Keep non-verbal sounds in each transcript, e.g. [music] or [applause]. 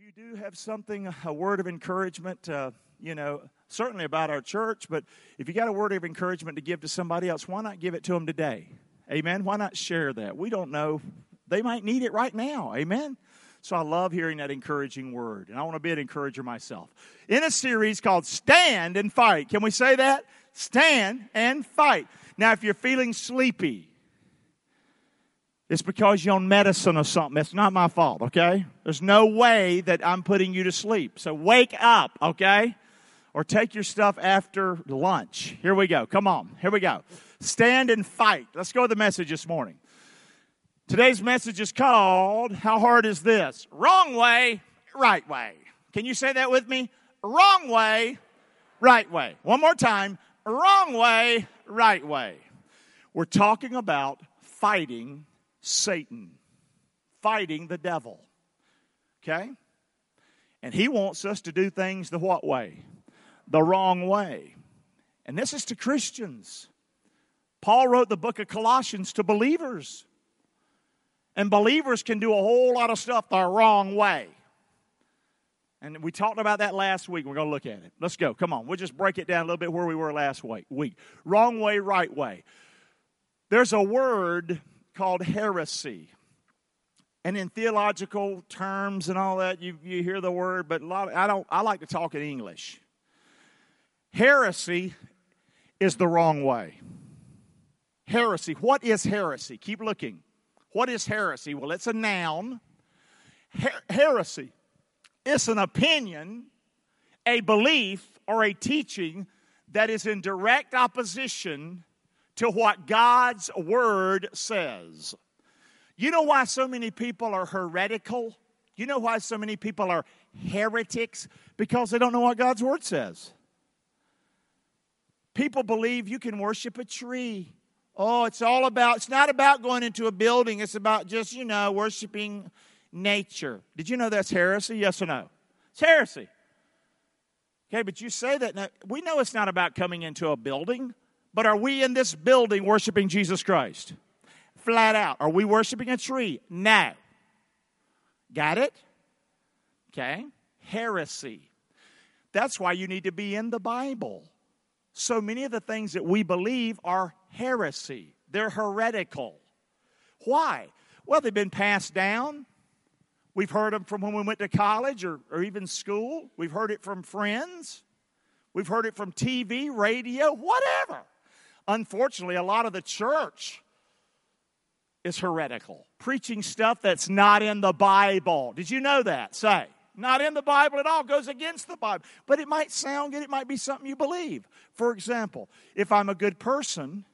If you do have something, a word of encouragement, uh, you know, certainly about our church, but if you got a word of encouragement to give to somebody else, why not give it to them today? Amen. Why not share that? We don't know. They might need it right now. Amen. So I love hearing that encouraging word, and I want to be an encourager myself. In a series called Stand and Fight. Can we say that? Stand and fight. Now, if you're feeling sleepy, it's because you're on medicine or something. It's not my fault, okay? There's no way that I'm putting you to sleep. So wake up, okay? Or take your stuff after lunch. Here we go. Come on. Here we go. Stand and fight. Let's go to the message this morning. Today's message is called How Hard Is This? Wrong way, right way. Can you say that with me? Wrong way, right way. One more time. Wrong way, right way. We're talking about fighting Satan, fighting the devil. Okay? And he wants us to do things the what way? The wrong way. And this is to Christians. Paul wrote the book of Colossians to believers. And believers can do a whole lot of stuff the wrong way. And we talked about that last week. We're going to look at it. Let's go. Come on. We'll just break it down a little bit where we were last week. Wrong way, right way. There's a word called heresy. And in theological terms and all that, you, you hear the word, but a lot I don't I like to talk in English. Heresy is the wrong way. Heresy. What is heresy? Keep looking. What is heresy? Well, it's a noun. Her- heresy. It's an opinion, a belief, or a teaching that is in direct opposition to what God's Word says. You know why so many people are heretical? You know why so many people are heretics? Because they don't know what God's Word says. People believe you can worship a tree. Oh, it's all about, it's not about going into a building, it's about just, you know, worshiping nature. Did you know that's heresy? Yes or no? It's heresy. Okay, but you say that now, we know it's not about coming into a building. But are we in this building worshiping Jesus Christ? Flat out. Are we worshiping a tree? No. Got it? Okay. Heresy. That's why you need to be in the Bible. So many of the things that we believe are heresy, they're heretical. Why? Well, they've been passed down. We've heard them from when we went to college or, or even school. We've heard it from friends. We've heard it from TV, radio, whatever. Unfortunately, a lot of the church is heretical, preaching stuff that's not in the Bible. Did you know that? Say, not in the Bible at all, goes against the Bible. But it might sound good, it might be something you believe. For example, if I'm a good person,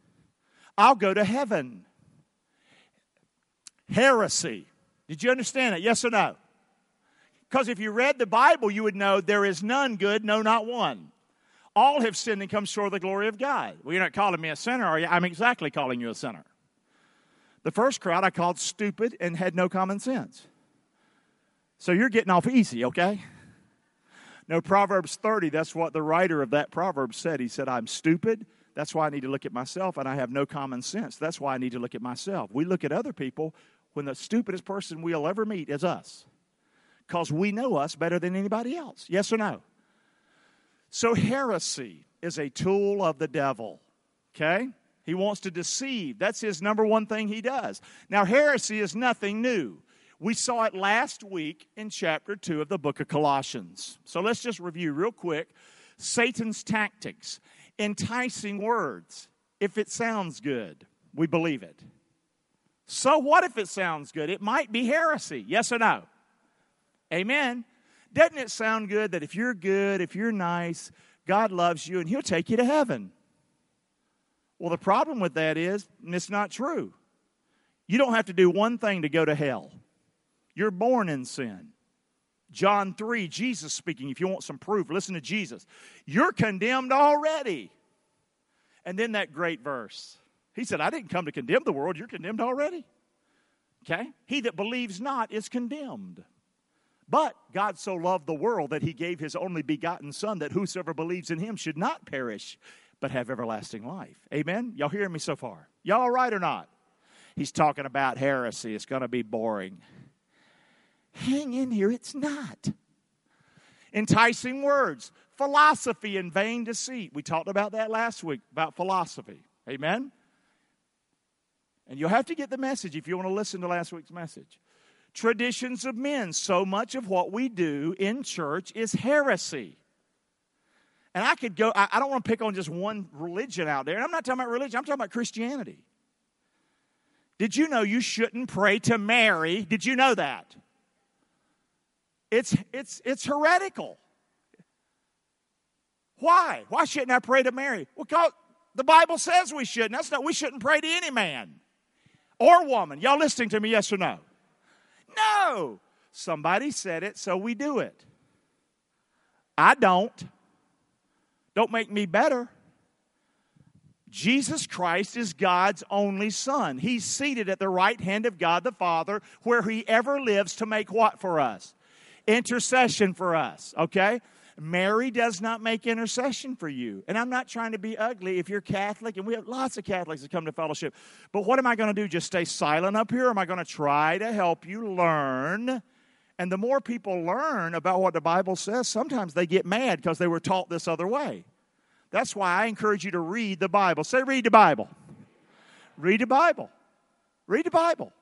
I'll go to heaven. Heresy. Did you understand that? Yes or no? Because if you read the Bible, you would know there is none good, no, not one. All have sinned and come short of the glory of God. Well, you're not calling me a sinner, are you? I'm exactly calling you a sinner. The first crowd I called stupid and had no common sense. So you're getting off easy, okay? No, Proverbs 30, that's what the writer of that proverb said. He said, I'm stupid. That's why I need to look at myself, and I have no common sense. That's why I need to look at myself. We look at other people when the stupidest person we'll ever meet is us because we know us better than anybody else. Yes or no? So, heresy is a tool of the devil. Okay? He wants to deceive. That's his number one thing he does. Now, heresy is nothing new. We saw it last week in chapter 2 of the book of Colossians. So let's just review real quick Satan's tactics, enticing words. If it sounds good, we believe it. So what if it sounds good? It might be heresy. Yes or no? Amen. Doesn't it sound good that if you're good, if you're nice, God loves you and He'll take you to heaven? Well, the problem with that is and it's not true. You don't have to do one thing to go to hell. You're born in sin. John 3, Jesus speaking, if you want some proof, listen to Jesus. You're condemned already. And then that great verse. He said, I didn't come to condemn the world, you're condemned already. Okay? He that believes not is condemned. But God so loved the world that he gave his only begotten Son, that whosoever believes in him should not perish, but have everlasting life. Amen? Y'all hearing me so far? Y'all all right or not? He's talking about heresy. It's going to be boring. Hang in here, it's not. Enticing words, philosophy and vain deceit. We talked about that last week, about philosophy. Amen? And you'll have to get the message if you want to listen to last week's message. Traditions of men. So much of what we do in church is heresy. And I could go, I, don't want to pick on just one religion out there. And I'm not talking about religion, I'm talking about Christianity. Did you know you shouldn't pray to Mary? Did you know that? It's, it's, it's heretical. Why? Why shouldn't I pray to Mary? Well, the Bible says we shouldn't. That's not, we shouldn't pray to any man or woman. Y'all listening to me, yes or no? No. Somebody said it, so we do it. I don't. Don't make me better. Jesus Christ is God's only Son. He's seated at the right hand of God the Father, where He ever lives to make what for us? Intercession for us, okay? Mary does not make intercession for you. And I'm not trying to be ugly if you're Catholic, and we have lots of Catholics that come to fellowship. But what am I going to do? Just stay silent up here? Am I going to try to help you learn? And the more people learn about what the Bible says, sometimes they get mad because they were taught this other way. That's why I encourage you to read the Bible. Say, read the Bible. Read the Bible. Read the Bible.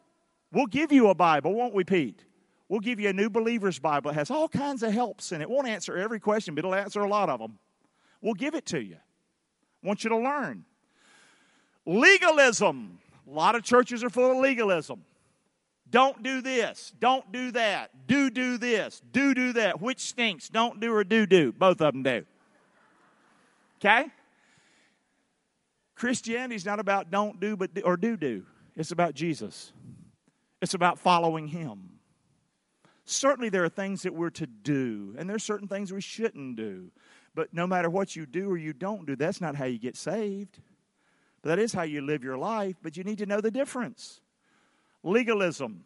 We'll give you a Bible, won't we, Pete? We'll give you a new believer's Bible. It has all kinds of helps in it. Won't answer every question, but it'll answer a lot of them. We'll give it to you. Want you to learn. Legalism. A lot of churches are full of legalism. Don't do this. Don't do that. Do do this. Do do that. Which stinks? Don't do or do do. Both of them do. Okay? Christianity is not about don't do but do, or do do. It's about Jesus. It's about following him. Certainly, there are things that we're to do, and there are certain things we shouldn't do. But no matter what you do or you don't do, that's not how you get saved. But that is how you live your life, but you need to know the difference. Legalism.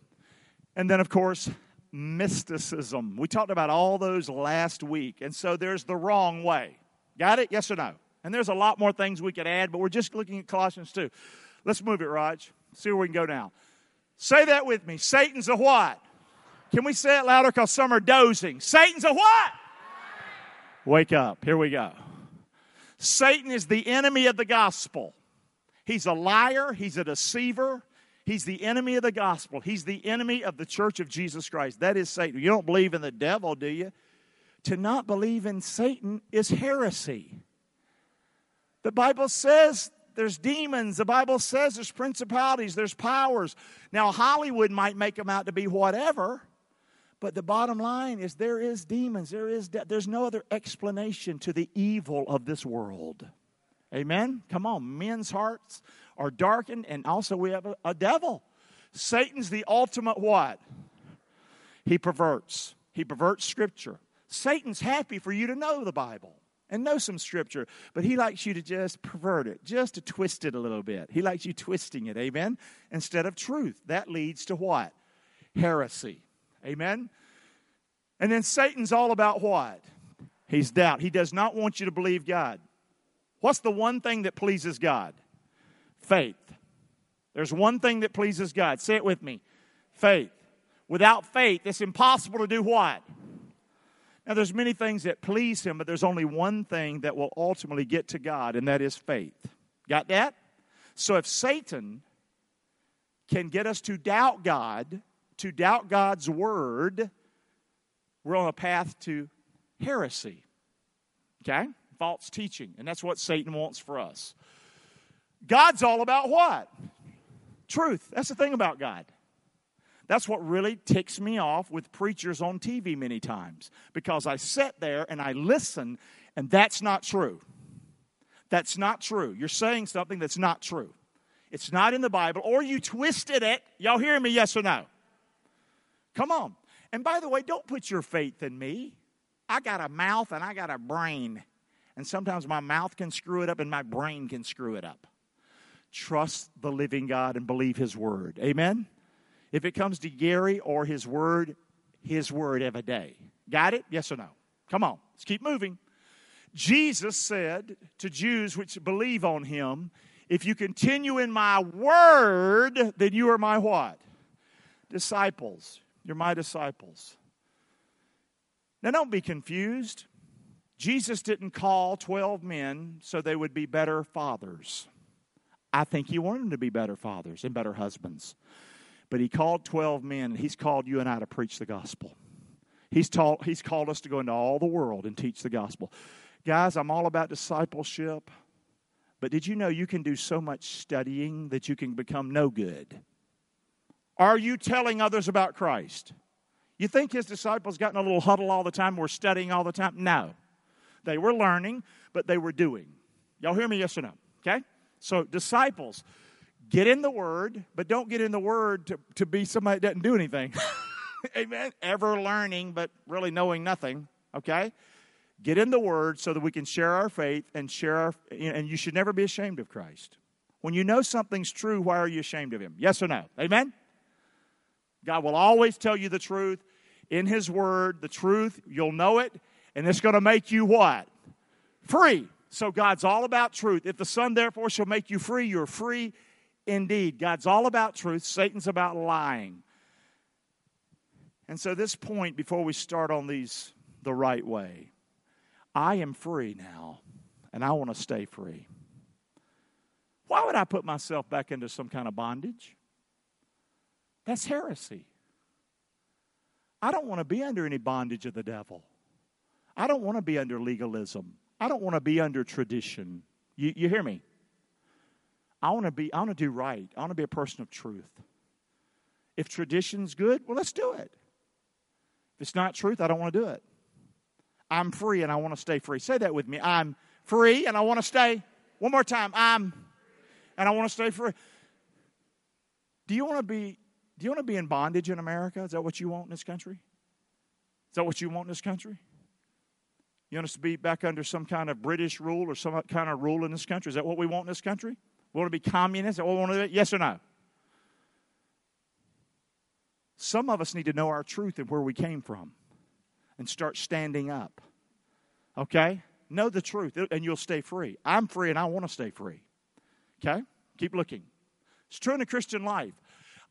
And then, of course, mysticism. We talked about all those last week. And so there's the wrong way. Got it? Yes or no? And there's a lot more things we could add, but we're just looking at Colossians 2. Let's move it, Raj. See where we can go now. Say that with me. Satan's a what? Can we say it louder? Because some are dozing. Satan's a what? Wake up. Here we go. Satan is the enemy of the gospel. He's a liar, he's a deceiver, he's the enemy of the gospel. He's the enemy of the church of Jesus Christ. That is Satan. You don't believe in the devil, do you? To not believe in Satan is heresy. The Bible says there's demons. The Bible says there's principalities, there's powers. Now, Hollywood might make them out to be whatever, but the bottom line is there is demons. There is de- there's no other explanation to the evil of this world. Amen. Come on, men's hearts are darkened, and also we have a, a devil. Satan's the ultimate what? He perverts. He perverts Scripture. Satan's happy for you to know the Bible and know some Scripture, but he likes you to just pervert it, just to twist it a little bit. He likes you twisting it, amen, instead of truth. That leads to what? Heresy. Amen? And then Satan's all about what? He's doubt. He does not want you to believe God. What's the one thing that pleases God? Faith. There's one thing that pleases God. Say it with me faith. Without faith, it's impossible to do what? Now, there's many things that please Him, but there's only one thing that will ultimately get to God, and that is faith. Got that? So if Satan can get us to doubt God, to doubt God's word, we're on a path to heresy. Okay? False teaching. And that's what Satan wants for us. God's all about what? Truth. That's the thing about God. That's what really ticks me off with preachers on TV many times because I sit there and I listen, and that's not true. That's not true. You're saying something that's not true. It's not in the Bible, or you twisted it. Y'all hear me, yes or no? Come on. And by the way, don't put your faith in me. I got a mouth and I got a brain. And sometimes my mouth can screw it up and my brain can screw it up. Trust the living God and believe His word. Amen? If it comes to Gary or His word, His word every day. Got it? Yes or no? Come on, let's keep moving. Jesus said to Jews which believe on Him, If you continue in my word, then you are my what? Disciples. You're my disciples. Now, don't be confused. Jesus didn't call 12 men so they would be better fathers. I think he wanted them to be better fathers and better husbands. But he called 12 men, and he's called you and I to preach the gospel. He's, taught, he's called us to go into all the world and teach the gospel. Guys, I'm all about discipleship. But did you know you can do so much studying that you can become no good? Are you telling others about Christ? You think his disciples got in a little huddle all the time, were studying all the time? No. They were learning, but they were doing. Y'all hear me? Yes or no? Okay? So, disciples, get in the Word, but don't get in the Word to, to be somebody that doesn't do anything. [laughs] Amen? Ever learning, but really knowing nothing. Okay? Get in the Word so that we can share our faith and share our, and you should never be ashamed of Christ. When you know something's true, why are you ashamed of Him? Yes or no? Amen? God will always tell you the truth in His Word, the truth, you'll know it, and it's going to make you what? Free. So God's all about truth. If the Son therefore shall make you free, you're free indeed. God's all about truth, Satan's about lying. And so, this point, before we start on these the right way, I am free now, and I want to stay free. Why would I put myself back into some kind of bondage? That's heresy. I don't want to be under any bondage of the devil. I don't want to be under legalism. I don't want to be under tradition. You, you hear me? I want to be, I want to do right. I want to be a person of truth. If tradition's good, well, let's do it. If it's not truth, I don't want to do it. I'm free and I want to stay free. Say that with me. I'm free and I want to stay. One more time. I'm and I want to stay free. Do you want to be do you want to be in bondage in America? Is that what you want in this country? Is that what you want in this country? You want us to be back under some kind of British rule or some kind of rule in this country? Is that what we want in this country? We want to be communists? We want to? Yes or no? Some of us need to know our truth and where we came from and start standing up. Okay? Know the truth and you'll stay free. I'm free and I want to stay free. Okay? Keep looking. It's true in the Christian life.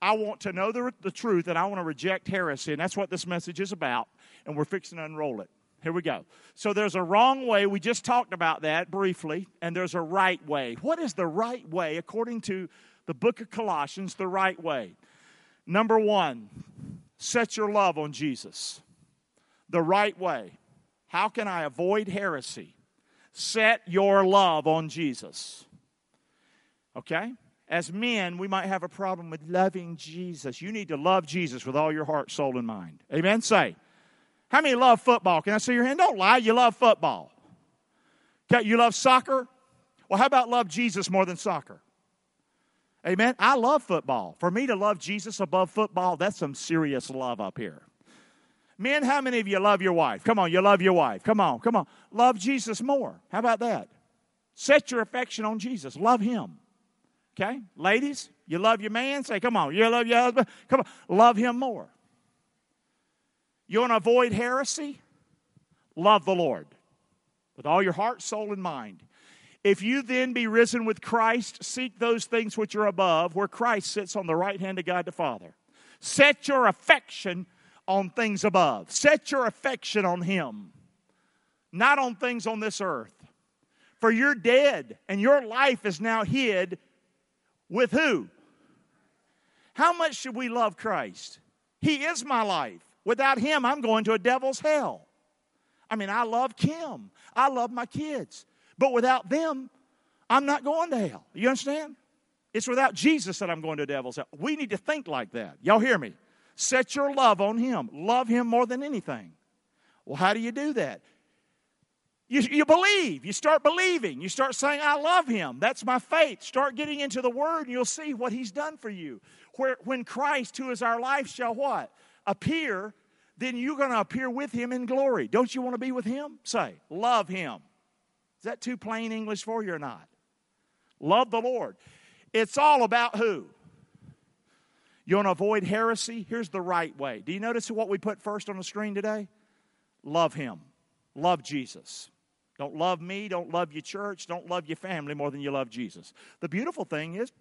I want to know the, the truth and I want to reject heresy, and that's what this message is about, and we're fixing to unroll it. Here we go. So there's a wrong way. We just talked about that briefly, and there's a right way. What is the right way according to the book of Colossians? The right way. Number one, set your love on Jesus the right way. How can I avoid heresy? Set your love on Jesus. Okay? As men, we might have a problem with loving Jesus. You need to love Jesus with all your heart, soul, and mind. Amen? Say. How many love football? Can I see your hand? Don't lie. You love football. Okay, you love soccer? Well, how about love Jesus more than soccer? Amen. I love football. For me to love Jesus above football, that's some serious love up here. Men, how many of you love your wife? Come on, you love your wife. Come on, come on. Love Jesus more. How about that? Set your affection on Jesus. Love him. Okay? Ladies, you love your man? Say, come on, you love your husband? Come on, love him more. You want to avoid heresy? Love the Lord with all your heart, soul, and mind. If you then be risen with Christ, seek those things which are above, where Christ sits on the right hand of God the Father. Set your affection on things above. Set your affection on Him, not on things on this earth. For you're dead, and your life is now hid with who? How much should we love Christ? He is my life. Without Him, I'm going to a devil's hell. I mean, I love Kim, I love my kids, but without them, I'm not going to hell. You understand? It's without Jesus that I'm going to devil's hell. We need to think like that. Y'all hear me? Set your love on Him. Love Him more than anything. Well, how do you do that? You, you believe. You start believing. You start saying, I love Him. That's my faith. Start getting into the Word, and you'll see what He's done for you. Where, when Christ, who is our life, shall what? Appear, then you're going to appear with Him in glory. Don't you want to be with Him? Say, love Him. Is that too plain English for you or not? Love the Lord. It's all about who? You want to avoid heresy? Here's the right way. Do you notice what we put first on the screen today? Love Him. Love Jesus. Don't love me, don't love your church, don't love your family more than you love Jesus. The beautiful thing is,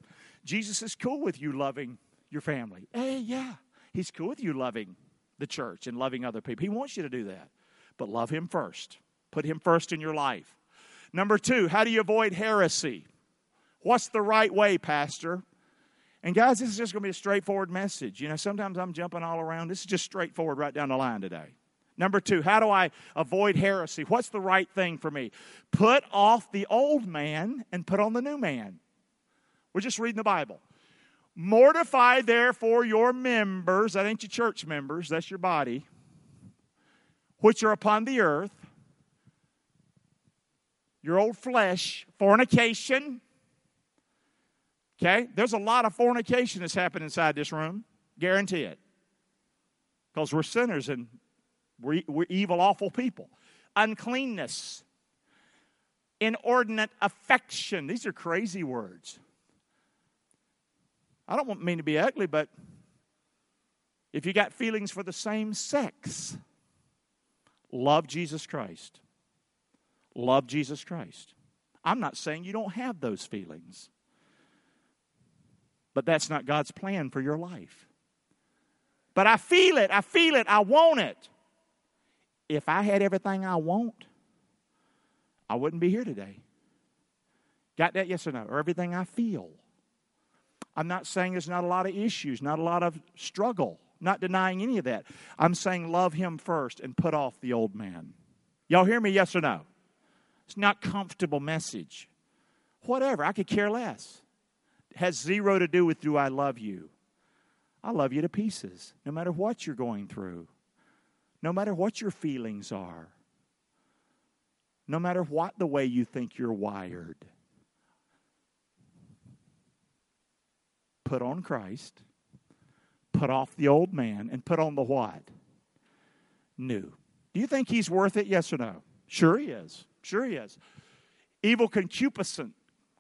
Jesus is cool with you loving your family. Hey, yeah, He's cool with you loving the church and loving other people. He wants you to do that. But love Him first. Put Him first in your life. Number two, how do you avoid heresy? What's the right way, Pastor? And guys, this is just going to be a straightforward message. You know, sometimes I'm jumping all around. This is just straightforward right down the line today. Number two, how do I avoid heresy? What's the right thing for me? Put off the old man and put on the new man. We're just reading the Bible. Mortify therefore your members, that ain't your church members, that's your body, which are upon the earth, your old flesh, fornication. Okay? There's a lot of fornication that's happened inside this room. Guarantee it. Because we're sinners and we're, we're evil, awful people. Uncleanness, inordinate affection. These are crazy words. I don't want mean to be ugly, but if you got feelings for the same sex, love Jesus Christ. Love Jesus Christ. I'm not saying you don't have those feelings, but that's not God's plan for your life. But I feel it. I feel it. I want it. If I had everything I want, I wouldn't be here today. Got that? Yes or no? Or everything I feel. I'm not saying there's not a lot of issues, not a lot of struggle, not denying any of that. I'm saying love him first and put off the old man. Y'all hear me? Yes or no? It's not comfortable message. Whatever, I could care less. It has zero to do with do I love you. I love you to pieces, no matter what you're going through, no matter what your feelings are, no matter what the way you think you're wired. put on Christ, put off the old man, and put on the what? New. Do you think he's worth it? Yes or no? Sure he is. Sure he is. Evil concupiscence,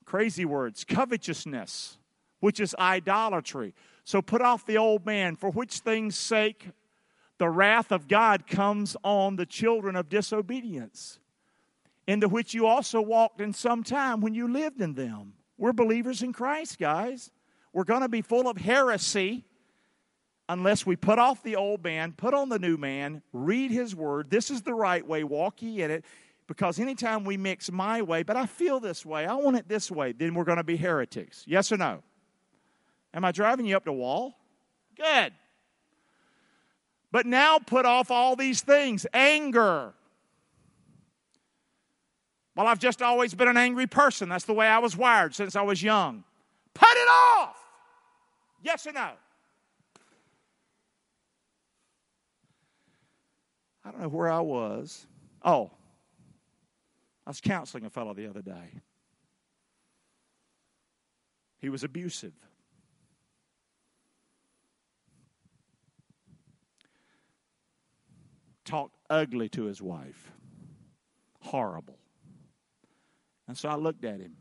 crazy words, covetousness, which is idolatry. So put off the old man, for which things' sake the wrath of God comes on the children of disobedience, into which you also walked in some time when you lived in them. We're believers in Christ, guys. We're going to be full of heresy unless we put off the old man, put on the new man, read his word. This is the right way, walk ye in it. Because anytime we mix my way, but I feel this way, I want it this way, then we're going to be heretics. Yes or no? Am I driving you up the wall? Good. But now put off all these things anger. Well, I've just always been an angry person. That's the way I was wired since I was young. Put it off. Yes or no? I don't know where I was. Oh, I was counseling a fellow the other day. He was abusive. Talked ugly to his wife. Horrible. And so I looked at him.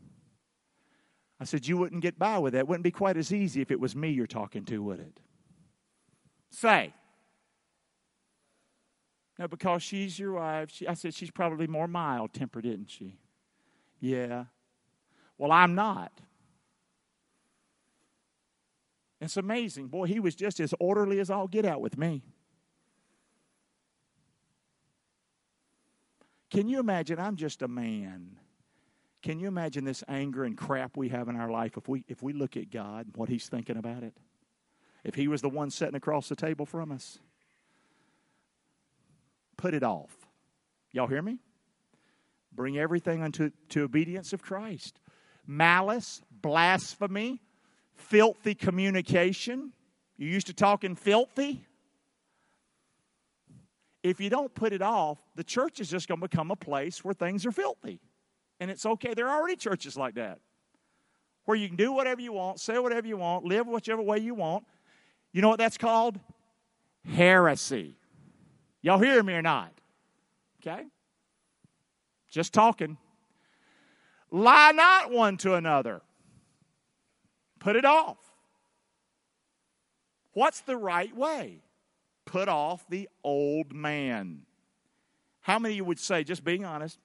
I said, You wouldn't get by with that. It wouldn't be quite as easy if it was me you're talking to, would it? Say. No, because she's your wife. She, I said, She's probably more mild tempered, isn't she? Yeah. Well, I'm not. It's amazing. Boy, he was just as orderly as I'll get out with me. Can you imagine? I'm just a man. Can you imagine this anger and crap we have in our life if we if we look at God and what he's thinking about it? If he was the one sitting across the table from us? Put it off. Y'all hear me? Bring everything unto to obedience of Christ. Malice, blasphemy, filthy communication. You used to talking filthy? If you don't put it off, the church is just going to become a place where things are filthy. And it's okay. There are already churches like that where you can do whatever you want, say whatever you want, live whichever way you want. You know what that's called? Heresy. Y'all hear me or not? Okay? Just talking. Lie not one to another. Put it off. What's the right way? Put off the old man. How many of you would say, just being honest,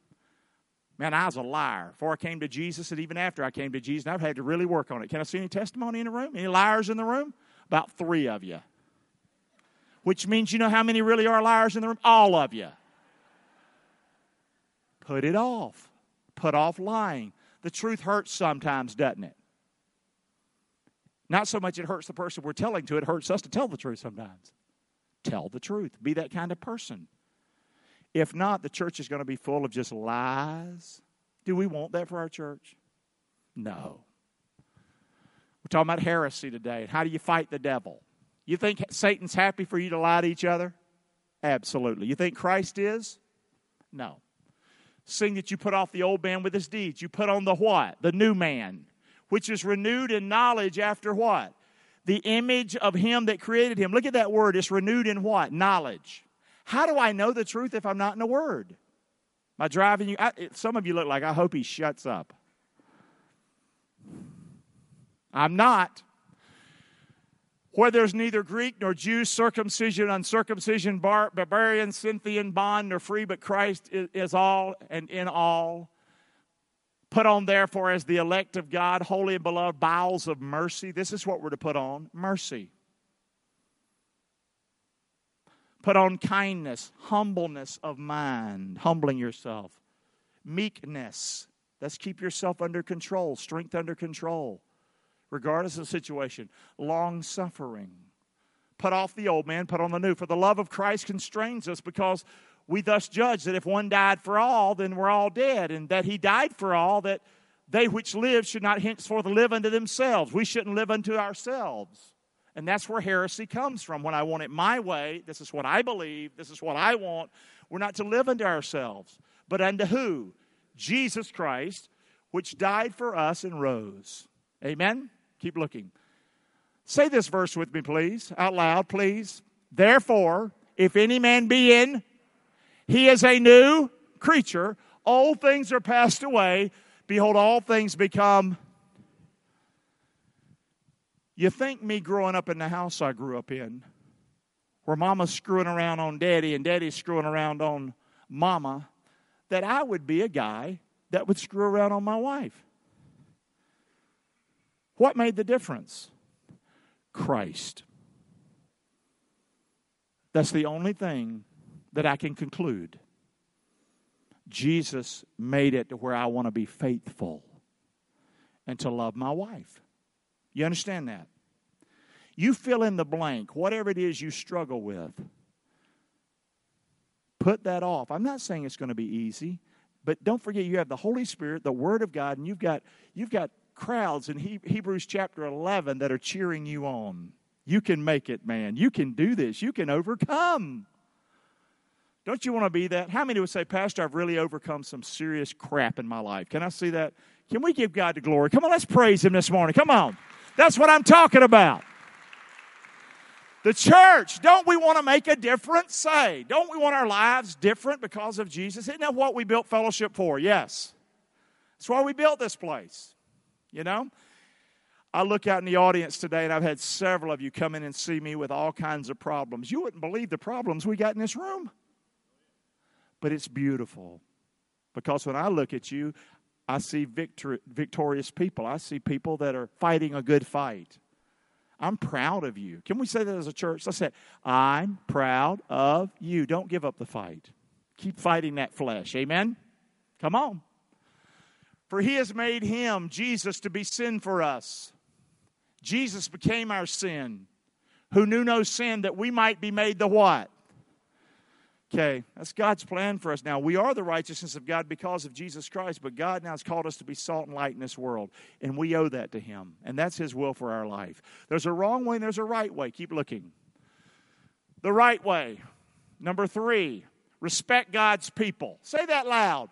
Man, I was a liar before I came to Jesus, and even after I came to Jesus, I've had to really work on it. Can I see any testimony in the room? Any liars in the room? About three of you. which means you know how many really are liars in the room? All of you. Put it off. Put off lying. The truth hurts sometimes, doesn't it? Not so much it hurts the person we're telling to, it hurts us to tell the truth sometimes. Tell the truth. Be that kind of person. If not, the church is going to be full of just lies. Do we want that for our church? No. We're talking about heresy today. How do you fight the devil? You think Satan's happy for you to lie to each other? Absolutely. You think Christ is? No. Seeing that you put off the old man with his deeds. You put on the what? The new man, which is renewed in knowledge after what? The image of him that created him. Look at that word. It's renewed in what? Knowledge. How do I know the truth if I'm not in the Word? Am I driving you? I, some of you look like I hope he shuts up. I'm not. Where there's neither Greek nor Jew, circumcision, uncircumcision, bar, barbarian, Scythian, bond, nor free, but Christ is, is all and in all. Put on, therefore, as the elect of God, holy and beloved, bowels of mercy. This is what we're to put on mercy. Put on kindness, humbleness of mind, humbling yourself, meekness. Let's keep yourself under control, strength under control, regardless of the situation, long suffering. Put off the old man, put on the new. For the love of Christ constrains us because we thus judge that if one died for all, then we're all dead, and that he died for all, that they which live should not henceforth live unto themselves. We shouldn't live unto ourselves. And that's where heresy comes from. When I want it my way, this is what I believe, this is what I want. We're not to live unto ourselves, but unto who? Jesus Christ, which died for us and rose. Amen? Keep looking. Say this verse with me, please, out loud, please. Therefore, if any man be in, he is a new creature. All things are passed away. Behold, all things become you think me growing up in the house I grew up in, where mama's screwing around on daddy and daddy's screwing around on mama, that I would be a guy that would screw around on my wife? What made the difference? Christ. That's the only thing that I can conclude. Jesus made it to where I want to be faithful and to love my wife. You understand that? You fill in the blank, whatever it is you struggle with. Put that off. I'm not saying it's going to be easy, but don't forget you have the Holy Spirit, the Word of God, and you've got you've got crowds in Hebrews chapter 11 that are cheering you on. You can make it, man. You can do this. You can overcome. Don't you want to be that? How many would say, Pastor, I've really overcome some serious crap in my life? Can I see that? Can we give God the glory? Come on, let's praise Him this morning. Come on. That's what I'm talking about. The church, don't we want to make a difference? Say, don't we want our lives different because of Jesus? Isn't that what we built fellowship for? Yes. That's why we built this place. You know? I look out in the audience today, and I've had several of you come in and see me with all kinds of problems. You wouldn't believe the problems we got in this room. But it's beautiful because when I look at you, I see victor- victorious people. I see people that are fighting a good fight. I'm proud of you. Can we say that as a church? Let's say, I'm proud of you. Don't give up the fight. Keep fighting that flesh. Amen? Come on. For he has made him, Jesus, to be sin for us. Jesus became our sin, who knew no sin, that we might be made the what? Okay, that's God's plan for us now. We are the righteousness of God because of Jesus Christ, but God now has called us to be salt and light in this world, and we owe that to Him, and that's His will for our life. There's a wrong way and there's a right way. Keep looking. The right way. Number three, respect God's people. Say that loud.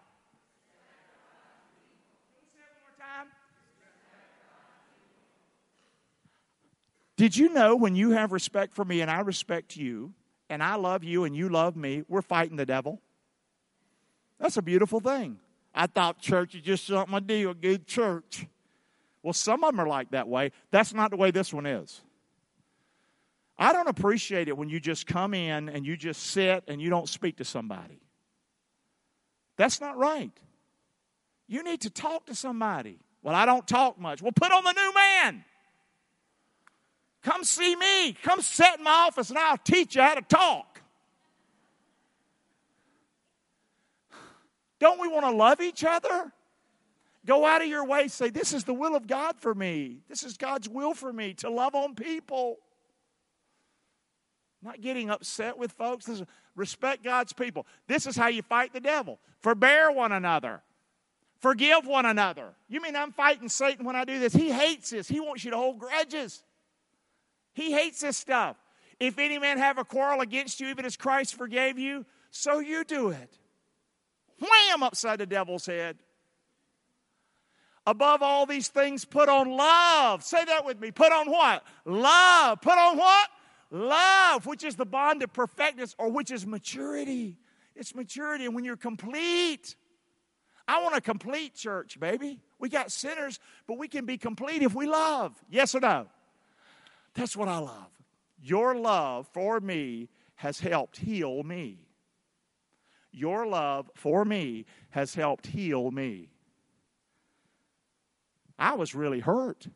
Did you know when you have respect for me and I respect you, and I love you and you love me, we're fighting the devil. That's a beautiful thing. I thought church is just something I do, a good church. Well, some of them are like that way. That's not the way this one is. I don't appreciate it when you just come in and you just sit and you don't speak to somebody. That's not right. You need to talk to somebody. Well, I don't talk much. Well, put on the new man. Come see me. Come sit in my office and I'll teach you how to talk. Don't we want to love each other? Go out of your way, say, This is the will of God for me. This is God's will for me to love on people. Not getting upset with folks. This is, respect God's people. This is how you fight the devil. Forbear one another. Forgive one another. You mean I'm fighting Satan when I do this? He hates this. He wants you to hold grudges. He hates this stuff. If any man have a quarrel against you, even as Christ forgave you, so you do it. Wham! Upside the devil's head. Above all these things, put on love. Say that with me. Put on what? Love. Put on what? Love, which is the bond of perfectness or which is maturity. It's maturity. And when you're complete, I want a complete church, baby. We got sinners, but we can be complete if we love. Yes or no? That's what I love. Your love for me has helped heal me. Your love for me has helped heal me. I was really hurt.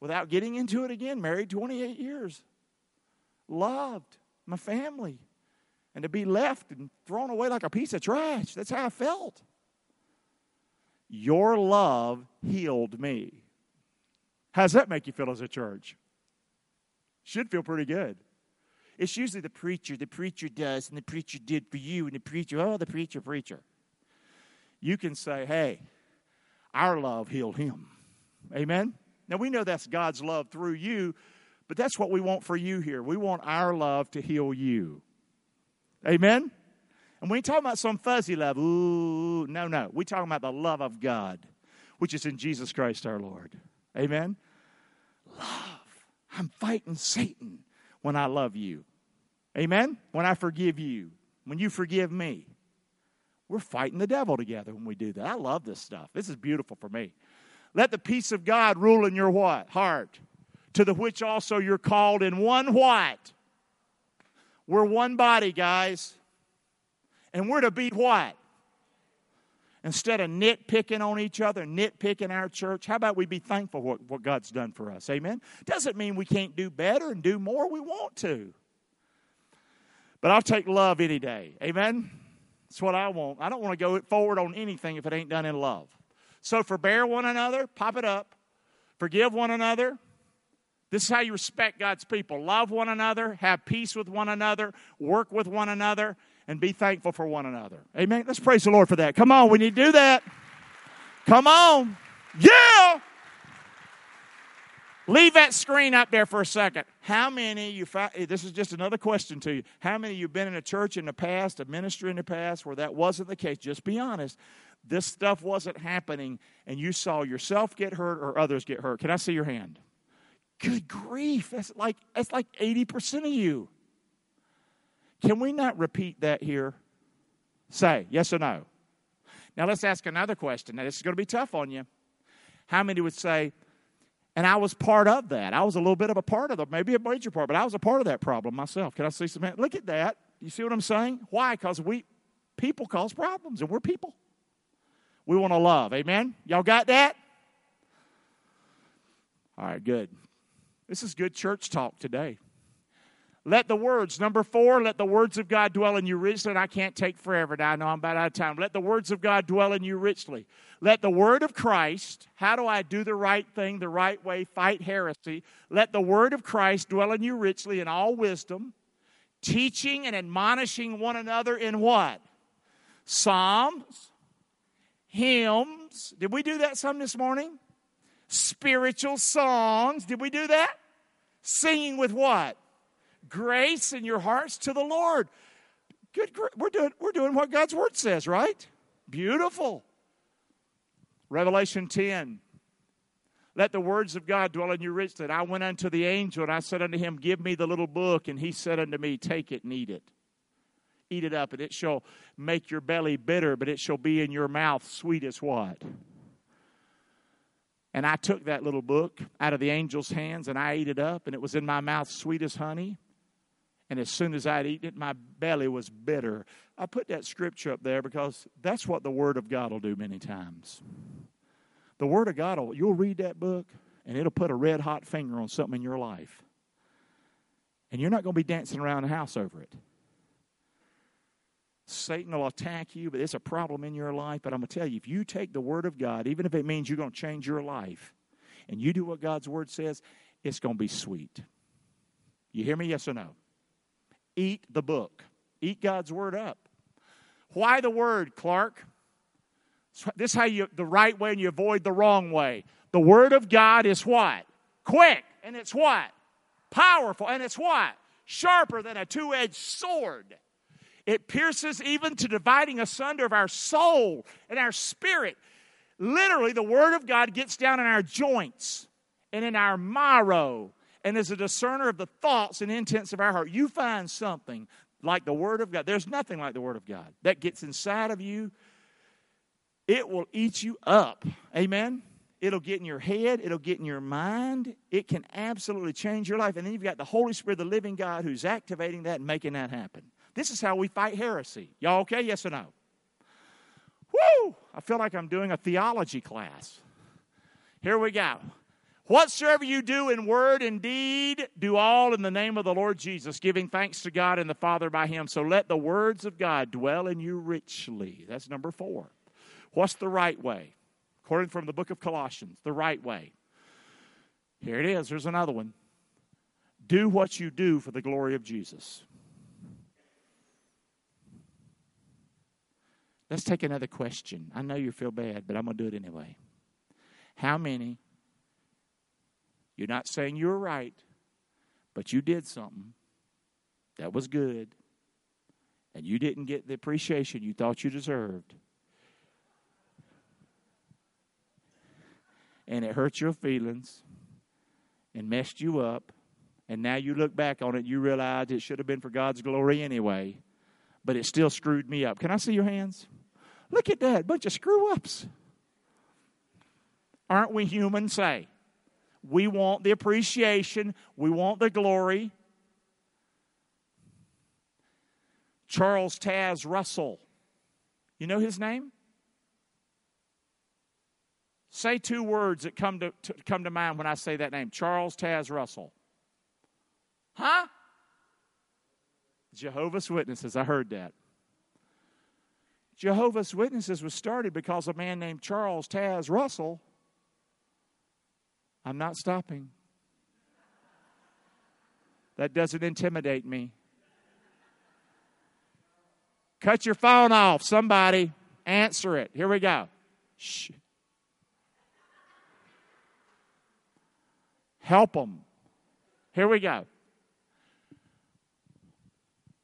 Without getting into it again, married 28 years. Loved my family. And to be left and thrown away like a piece of trash. That's how I felt. Your love healed me. How does that make you feel as a church? Should feel pretty good. It's usually the preacher, the preacher does, and the preacher did for you, and the preacher, oh, the preacher, preacher. You can say, hey, our love healed him. Amen? Now, we know that's God's love through you, but that's what we want for you here. We want our love to heal you. Amen? And we ain't talking about some fuzzy love. Ooh, no, no. We're talking about the love of God, which is in Jesus Christ our Lord. Amen? Love. I'm fighting Satan when I love you. Amen? When I forgive you. When you forgive me. We're fighting the devil together when we do that. I love this stuff. This is beautiful for me. Let the peace of God rule in your what? Heart. To the which also you're called in one what? We're one body, guys. And we're to be what? Instead of nitpicking on each other, nitpicking our church, how about we be thankful for what, what God's done for us? Amen? Doesn't mean we can't do better and do more. We want to. But I'll take love any day. Amen? That's what I want. I don't want to go forward on anything if it ain't done in love. So forbear one another, pop it up. Forgive one another. This is how you respect God's people. Love one another, have peace with one another, work with one another, and be thankful for one another. Amen. Let's praise the Lord for that. Come on, we need to do that. Come on. Yeah. Leave that screen up there for a second. How many you find, eh, this is just another question to you. How many you've been in a church in the past, a ministry in the past where that wasn't the case? Just be honest. This stuff wasn't happening and you saw yourself get hurt or others get hurt. Can I see your hand? Good grief. That's like that's like 80% of you. Can we not repeat that here? Say yes or no. Now let's ask another question. Now this is going to be tough on you. How many would say, and I was part of that. I was a little bit of a part of it, maybe a major part, but I was a part of that problem myself. Can I see some? Look at that. You see what I'm saying? Why? Because we people cause problems, and we're people. We want to love. Amen. Y'all got that? All right, good. This is good church talk today. Let the words, number four, let the words of God dwell in you richly. And I can't take forever now. I know I'm about out of time. Let the words of God dwell in you richly. Let the word of Christ, how do I do the right thing the right way, fight heresy? Let the word of Christ dwell in you richly in all wisdom, teaching and admonishing one another in what? Psalms, hymns. Did we do that some this morning? Spiritual songs. Did we do that? Singing with what? Grace in your hearts to the Lord. Good, we're doing, we're doing what God's word says, right? Beautiful. Revelation 10. Let the words of God dwell in you richly. I went unto the angel and I said unto him, Give me the little book. And he said unto me, Take it and eat it. Eat it up, and it shall make your belly bitter, but it shall be in your mouth sweet as what? And I took that little book out of the angel's hands and I ate it up, and it was in my mouth sweet as honey. And as soon as I'd eaten it, my belly was bitter. I put that scripture up there because that's what the Word of God will do many times. The Word of God will, you'll read that book and it'll put a red hot finger on something in your life. And you're not going to be dancing around the house over it. Satan will attack you, but it's a problem in your life. But I'm going to tell you, if you take the Word of God, even if it means you're going to change your life, and you do what God's Word says, it's going to be sweet. You hear me? Yes or no? Eat the book, eat God's Word up. Why the Word, Clark? This is how you the right way and you avoid the wrong way. The Word of God is what? Quick, and it's what? Powerful, and it's what? Sharper than a two edged sword. It pierces even to dividing asunder of our soul and our spirit. Literally, the Word of God gets down in our joints and in our marrow and is a discerner of the thoughts and intents of our heart. You find something like the Word of God. There's nothing like the Word of God that gets inside of you. It will eat you up. Amen. It'll get in your head. It'll get in your mind. It can absolutely change your life. And then you've got the Holy Spirit, the living God, who's activating that and making that happen. This is how we fight heresy. Y'all okay? Yes or no? Woo! I feel like I'm doing a theology class. Here we go. Whatsoever you do in word and deed, do all in the name of the Lord Jesus, giving thanks to God and the Father by Him. So let the words of God dwell in you richly. That's number four. What's the right way? According from the book of Colossians, the right way. Here it is. Here's another one. Do what you do for the glory of Jesus. Let's take another question. I know you feel bad, but I'm going to do it anyway. How many you're not saying you were right, but you did something that was good, and you didn't get the appreciation you thought you deserved. And it hurt your feelings and messed you up. And now you look back on it, you realize it should have been for God's glory anyway, but it still screwed me up. Can I see your hands? Look at that, bunch of screw ups. Aren't we human? Say. We want the appreciation, we want the glory. Charles Taz Russell. You know his name? Say two words that come to, to, come to mind when I say that name. Charles Taz Russell. Huh? Jehovah's Witnesses. I heard that. Jehovah's Witnesses was started because a man named Charles Taz Russell I'm not stopping. That doesn't intimidate me. Cut your phone off. Somebody answer it. Here we go. Shh. Help them. Here we go.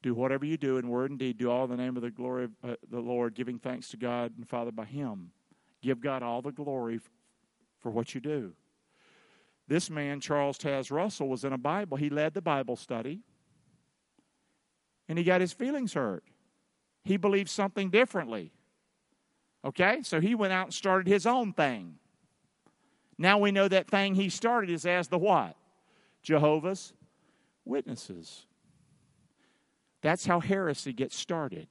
Do whatever you do in word and deed. Do all in the name of the glory of uh, the Lord, giving thanks to God and Father by Him. Give God all the glory for what you do. This man, Charles Taz Russell, was in a Bible. He led the Bible study, and he got his feelings hurt. He believed something differently. Okay? So he went out and started his own thing. Now we know that thing he started is as the what? Jehovah's Witnesses. That's how heresy gets started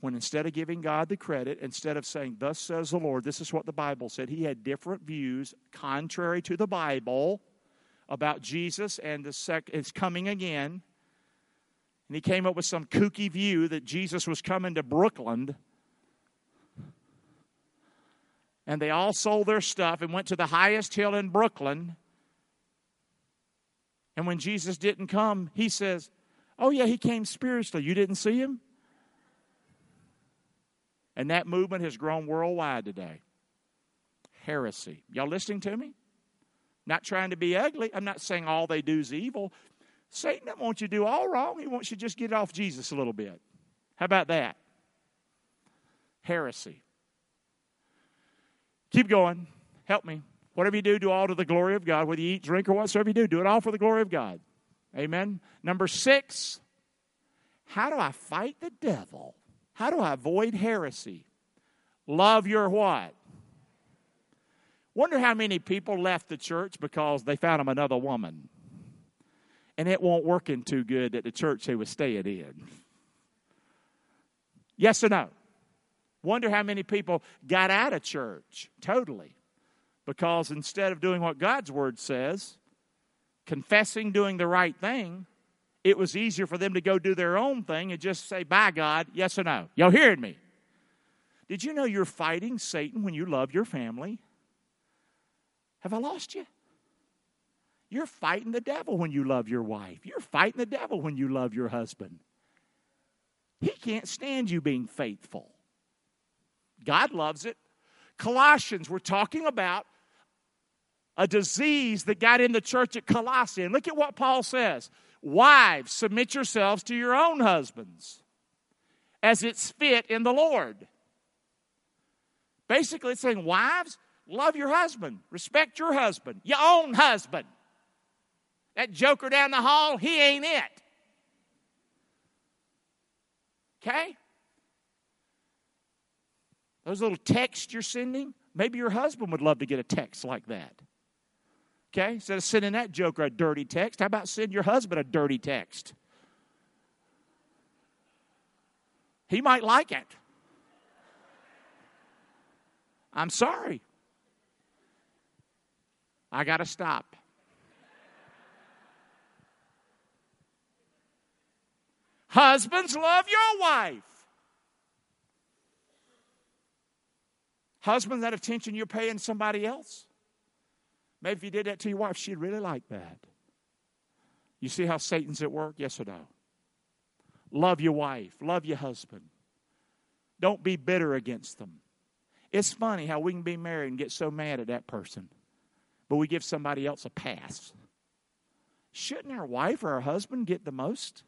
when instead of giving God the credit, instead of saying, Thus says the Lord, this is what the Bible said, he had different views contrary to the Bible about Jesus and the sec- his coming again. And he came up with some kooky view that Jesus was coming to Brooklyn. And they all sold their stuff and went to the highest hill in Brooklyn. And when Jesus didn't come, he says, Oh, yeah, he came spiritually. You didn't see him? And that movement has grown worldwide today. Heresy. Y'all listening to me? Not trying to be ugly. I'm not saying all they do is evil. Satan doesn't want you to do all wrong. He wants you to just get off Jesus a little bit. How about that? Heresy. Keep going. Help me. Whatever you do, do all to the glory of God. Whether you eat, drink, or whatsoever you do, do it all for the glory of God. Amen. Number six, how do I fight the devil? How do I avoid heresy? Love your what? Wonder how many people left the church because they found them another woman. And it won't working too good at the church they were staying in. Yes or no? Wonder how many people got out of church totally Because instead of doing what God's word says, confessing doing the right thing, it was easier for them to go do their own thing and just say, By God, yes or no. Y'all hearing me? Did you know you're fighting Satan when you love your family? Have I lost you? You're fighting the devil when you love your wife. You're fighting the devil when you love your husband. He can't stand you being faithful. God loves it. Colossians, we're talking about a disease that got in the church at Colossae. And look at what Paul says Wives, submit yourselves to your own husbands as it's fit in the Lord. Basically, it's saying, Wives, love your husband, respect your husband, your own husband. That joker down the hall, he ain't it. Okay? Those little texts you're sending, maybe your husband would love to get a text like that. Okay? Instead of sending that joker a dirty text, how about send your husband a dirty text? He might like it. I'm sorry. I got to stop. Husbands, love your wife. Husbands, that attention you're paying somebody else. Maybe if you did that to your wife, she'd really like that. You see how Satan's at work? Yes or no? Love your wife, love your husband. Don't be bitter against them. It's funny how we can be married and get so mad at that person, but we give somebody else a pass. Shouldn't our wife or our husband get the most?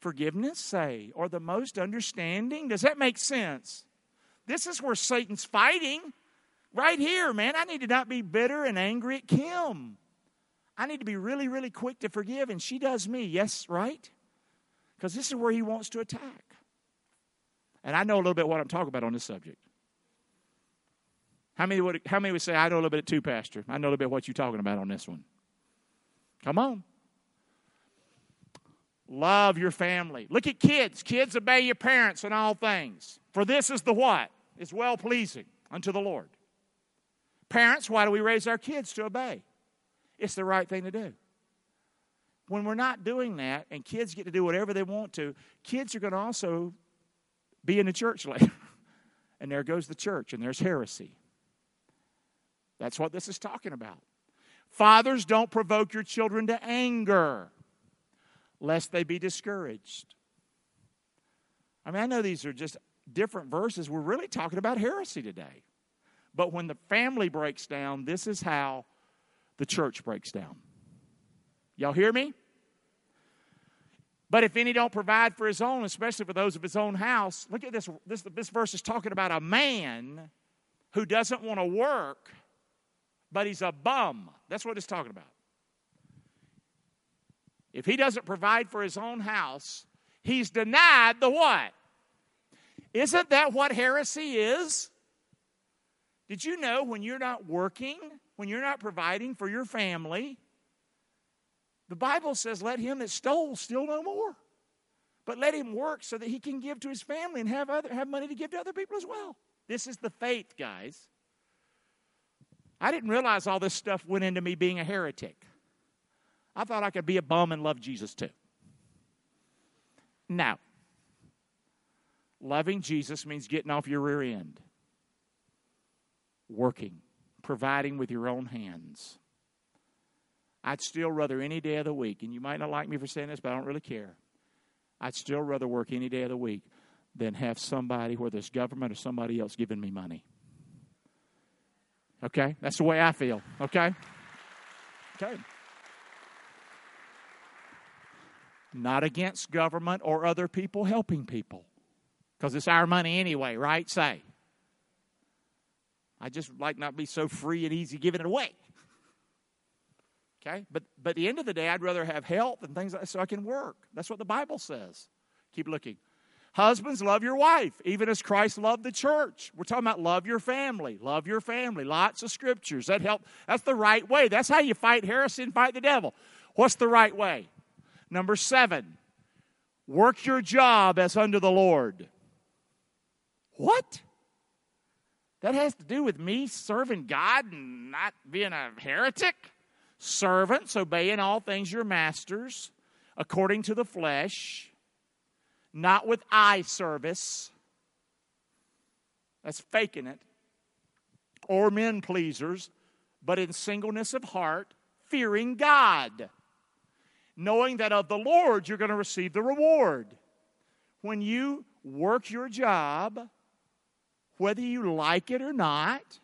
forgiveness say, or the most understanding? Does that make sense? This is where Satan's fighting. Right here, man. I need to not be bitter and angry at Kim. I need to be really, really quick to forgive, and she does me. Yes, right? Because this is where he wants to attack. And I know a little bit what I'm talking about on this subject. How many would, how many would say, I know a little bit too, Pastor? I know a little bit what you're talking about on this one. Come on. Love your family. Look at kids. Kids, obey your parents in all things. For this is the what? Is well pleasing unto the Lord. Parents, why do we raise our kids to obey? It's the right thing to do. When we're not doing that and kids get to do whatever they want to, kids are going to also be in the church [laughs] later. and there goes the church, and there's heresy. That's what this is talking about. Fathers, don't provoke your children to anger lest they be discouraged. I mean, I know these are just different verses. We're really talking about heresy today. But when the family breaks down, this is how the church breaks down. Y'all hear me? But if any don't provide for his own, especially for those of his own house, look at this. This, this verse is talking about a man who doesn't want to work, but he's a bum. That's what it's talking about. If he doesn't provide for his own house, he's denied the what? Isn't that what heresy is? Did you know when you're not working, when you're not providing for your family, the Bible says, let him that stole steal no more. But let him work so that he can give to his family and have, other, have money to give to other people as well. This is the faith, guys. I didn't realize all this stuff went into me being a heretic. I thought I could be a bum and love Jesus too. Now, loving Jesus means getting off your rear end, working, providing with your own hands. I'd still rather any day of the week, and you might not like me for saying this, but I don't really care. I'd still rather work any day of the week than have somebody, whether it's government or somebody else, giving me money. Okay? That's the way I feel. Okay? Okay. not against government or other people helping people. Because it's our money anyway, right? Say. I just like not be so free and easy giving it away. Okay? But but at the end of the day, I'd rather have health and things like that so I can work. That's what the Bible says. Keep looking. Husbands, love your wife, even as Christ loved the church. We're talking about love your family. Love your family. Lots of scriptures. That help. That's the right way. That's how you fight heresy and fight the devil. What's the right way? Number seven, work your job as unto the Lord. What? That has to do with me serving God and not being a heretic. Servants, obey in all things your masters according to the flesh, not with eye service. That's faking it. Or men pleasers, but in singleness of heart, fearing God, knowing that of the Lord you're going to receive the reward. When you work your job, whether you like it or not,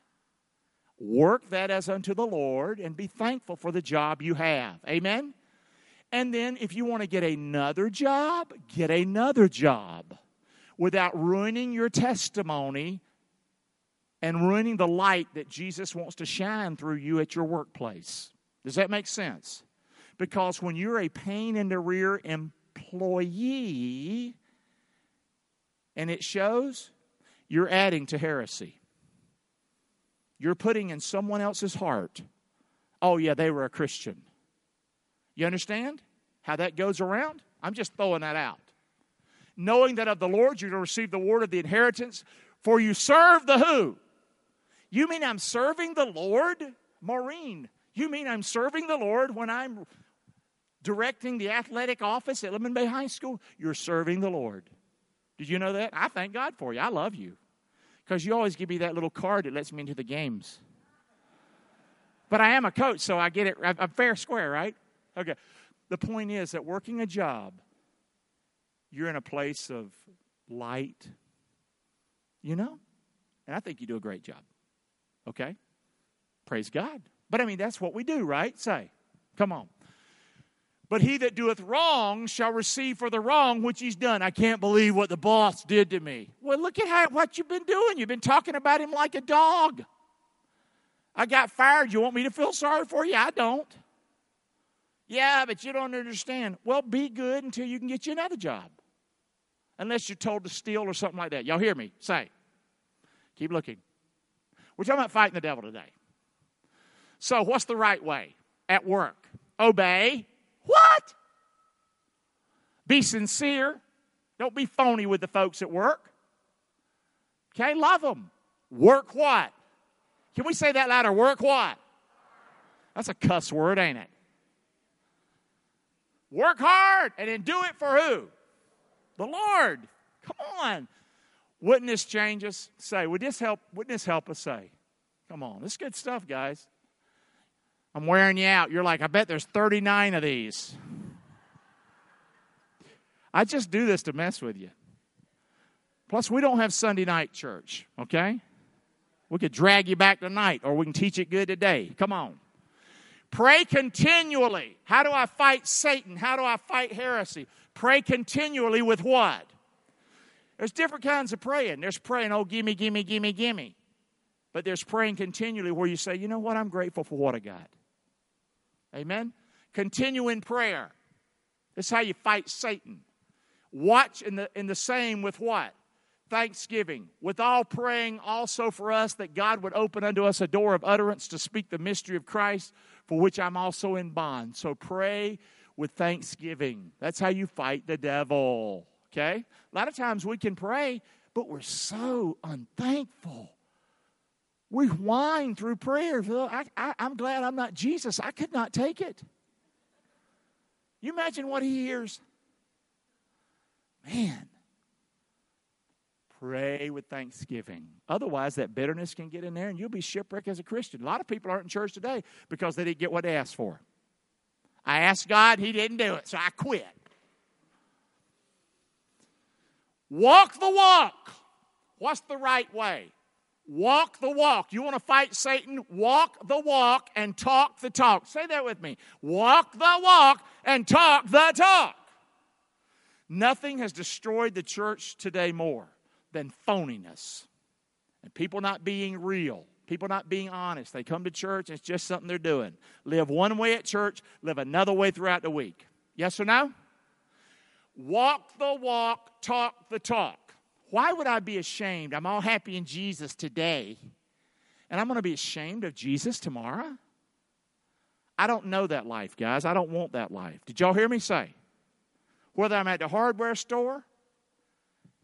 work that as unto the Lord and be thankful for the job you have. Amen? And then if you want to get another job, get another job without ruining your testimony and ruining the light that Jesus wants to shine through you at your workplace. Does that make sense? Because when you're a pain in the rear employee and it shows, you're adding to heresy. You're putting in someone else's heart, oh, yeah, they were a Christian. You understand how that goes around? I'm just throwing that out. Knowing that of the Lord you're to receive the word of the inheritance, for you serve the who? You mean I'm serving the Lord? Maureen, you mean I'm serving the Lord when I'm directing the athletic office at Lemon Bay High School? You're serving the Lord. Did you know that? I thank God for you. I love you. Because you always give me that little card that lets me into the games. But I am a coach, so I get it. I'm fair square, right? Okay. The point is that working a job, you're in a place of light, you know? And I think you do a great job. Okay? Praise God. But I mean, that's what we do, right? Say, come on. But he that doeth wrong shall receive for the wrong which he's done. I can't believe what the boss did to me. Well, look at how, what you've been doing. You've been talking about him like a dog. I got fired. You want me to feel sorry for you? I don't. Yeah, but you don't understand. Well, be good until you can get you another job. Unless you're told to steal or something like that. Y'all hear me? Say. Keep looking. We're talking about fighting the devil today. So, what's the right way? At work, obey. What? Be sincere. Don't be phony with the folks at work. Okay, love them. Work what? Can we say that louder? Work what? That's a cuss word, ain't it? Work hard and then do it for who? The Lord. Come on. Wouldn't this change us? Say, would this help? Wouldn't this help us say? Come on, this is good stuff, guys. I'm wearing you out. You're like, I bet there's 39 of these. I just do this to mess with you. Plus, we don't have Sunday night church, okay? We could drag you back tonight or we can teach it good today. Come on. Pray continually. How do I fight Satan? How do I fight heresy? Pray continually with what? There's different kinds of praying. There's praying, oh, gimme, gimme, gimme, gimme. But there's praying continually where you say, you know what, I'm grateful for what I got. Amen? Continue in prayer. That's how you fight Satan. Watch in the, in the same with what? Thanksgiving. With all praying also for us that God would open unto us a door of utterance to speak the mystery of Christ, for which I'm also in bond. So pray with thanksgiving. That's how you fight the devil. Okay? A lot of times we can pray, but we're so unthankful. We whine through prayer. I, I, I'm glad I'm not Jesus. I could not take it. You imagine what he hears? Man, pray with thanksgiving. Otherwise, that bitterness can get in there and you'll be shipwrecked as a Christian. A lot of people aren't in church today because they didn't get what they asked for. I asked God, He didn't do it, so I quit. Walk the walk. What's the right way? Walk the walk. You want to fight Satan? Walk the walk and talk the talk. Say that with me. Walk the walk and talk the talk. Nothing has destroyed the church today more than phoniness and people not being real, people not being honest. They come to church and it's just something they're doing. Live one way at church, live another way throughout the week. Yes or no? Walk the walk, talk the talk. Why would I be ashamed? I'm all happy in Jesus today, and I'm going to be ashamed of Jesus tomorrow? I don't know that life, guys. I don't want that life. Did y'all hear me say? Whether I'm at the hardware store,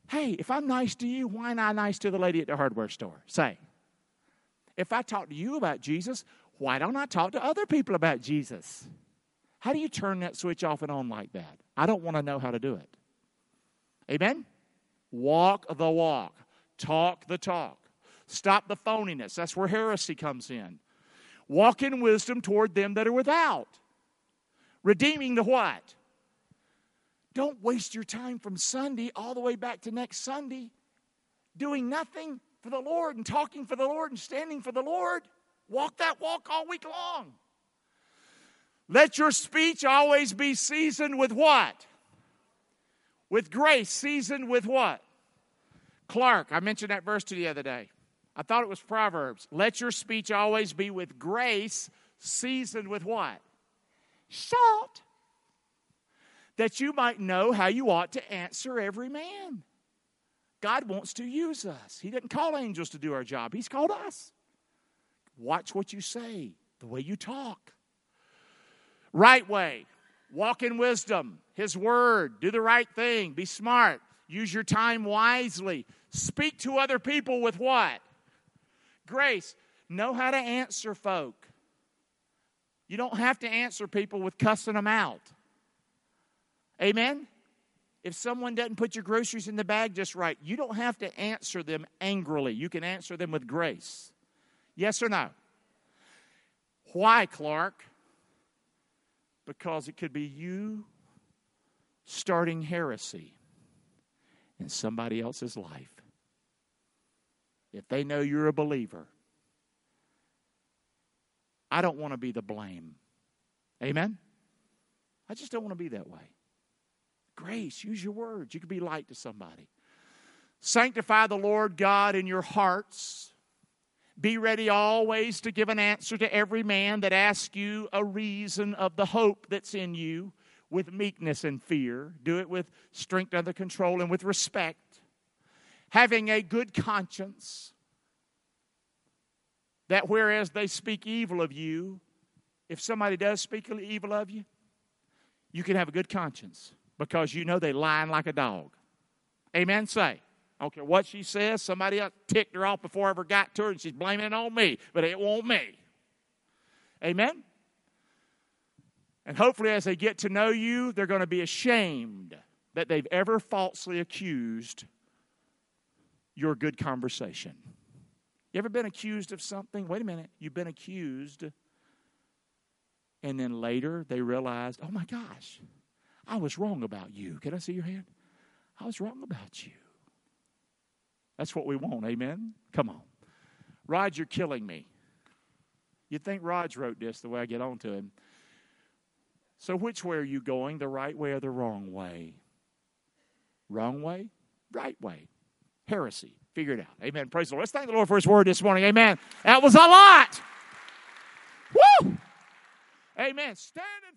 hey, if I'm nice to you, why not nice to the lady at the hardware store? Say, if I talk to you about Jesus, why don't I talk to other people about Jesus? How do you turn that switch off and on like that? I don't want to know how to do it. Amen? Walk the walk, talk the talk. Stop the phoniness. That's where heresy comes in. Walk in wisdom toward them that are without. Redeeming the what? Don't waste your time from Sunday all the way back to next Sunday doing nothing for the Lord and talking for the Lord and standing for the Lord. Walk that walk all week long. Let your speech always be seasoned with what? With grace. Seasoned with what? Clark, I mentioned that verse to you the other day. I thought it was Proverbs. Let your speech always be with grace, seasoned with what? Salt. That you might know how you ought to answer every man. God wants to use us. He didn't call angels to do our job, He's called us. Watch what you say, the way you talk. Right way. Walk in wisdom, His word. Do the right thing. Be smart. Use your time wisely. Speak to other people with what? Grace. Know how to answer folk. You don't have to answer people with cussing them out. Amen? If someone doesn't put your groceries in the bag just right, you don't have to answer them angrily. You can answer them with grace. Yes or no? Why, Clark? Because it could be you starting heresy in somebody else's life. If they know you're a believer, I don't want to be the blame. Amen? I just don't want to be that way. Grace, use your words. You can be light to somebody. Sanctify the Lord God in your hearts. Be ready always to give an answer to every man that asks you a reason of the hope that's in you with meekness and fear. Do it with strength under control and with respect. Having a good conscience, that whereas they speak evil of you, if somebody does speak evil of you, you can have a good conscience because you know they lying like a dog. Amen. Say. I don't care what she says. Somebody else ticked her off before I ever got to her, and she's blaming it on me, but it won't me. Amen. And hopefully, as they get to know you, they're going to be ashamed that they've ever falsely accused your good conversation. You ever been accused of something? Wait a minute, you've been accused, and then later they realized, oh my gosh, I was wrong about you. Can I see your hand? I was wrong about you. That's what we want, amen? Come on. Rod, you're killing me. You'd think Raj wrote this the way I get on to him. So, which way are you going, the right way or the wrong way? Wrong way, right way. Heresy. Figure it out. Amen. Praise the Lord. Let's thank the Lord for His word this morning. Amen. That was a lot. Woo! Amen. Stand and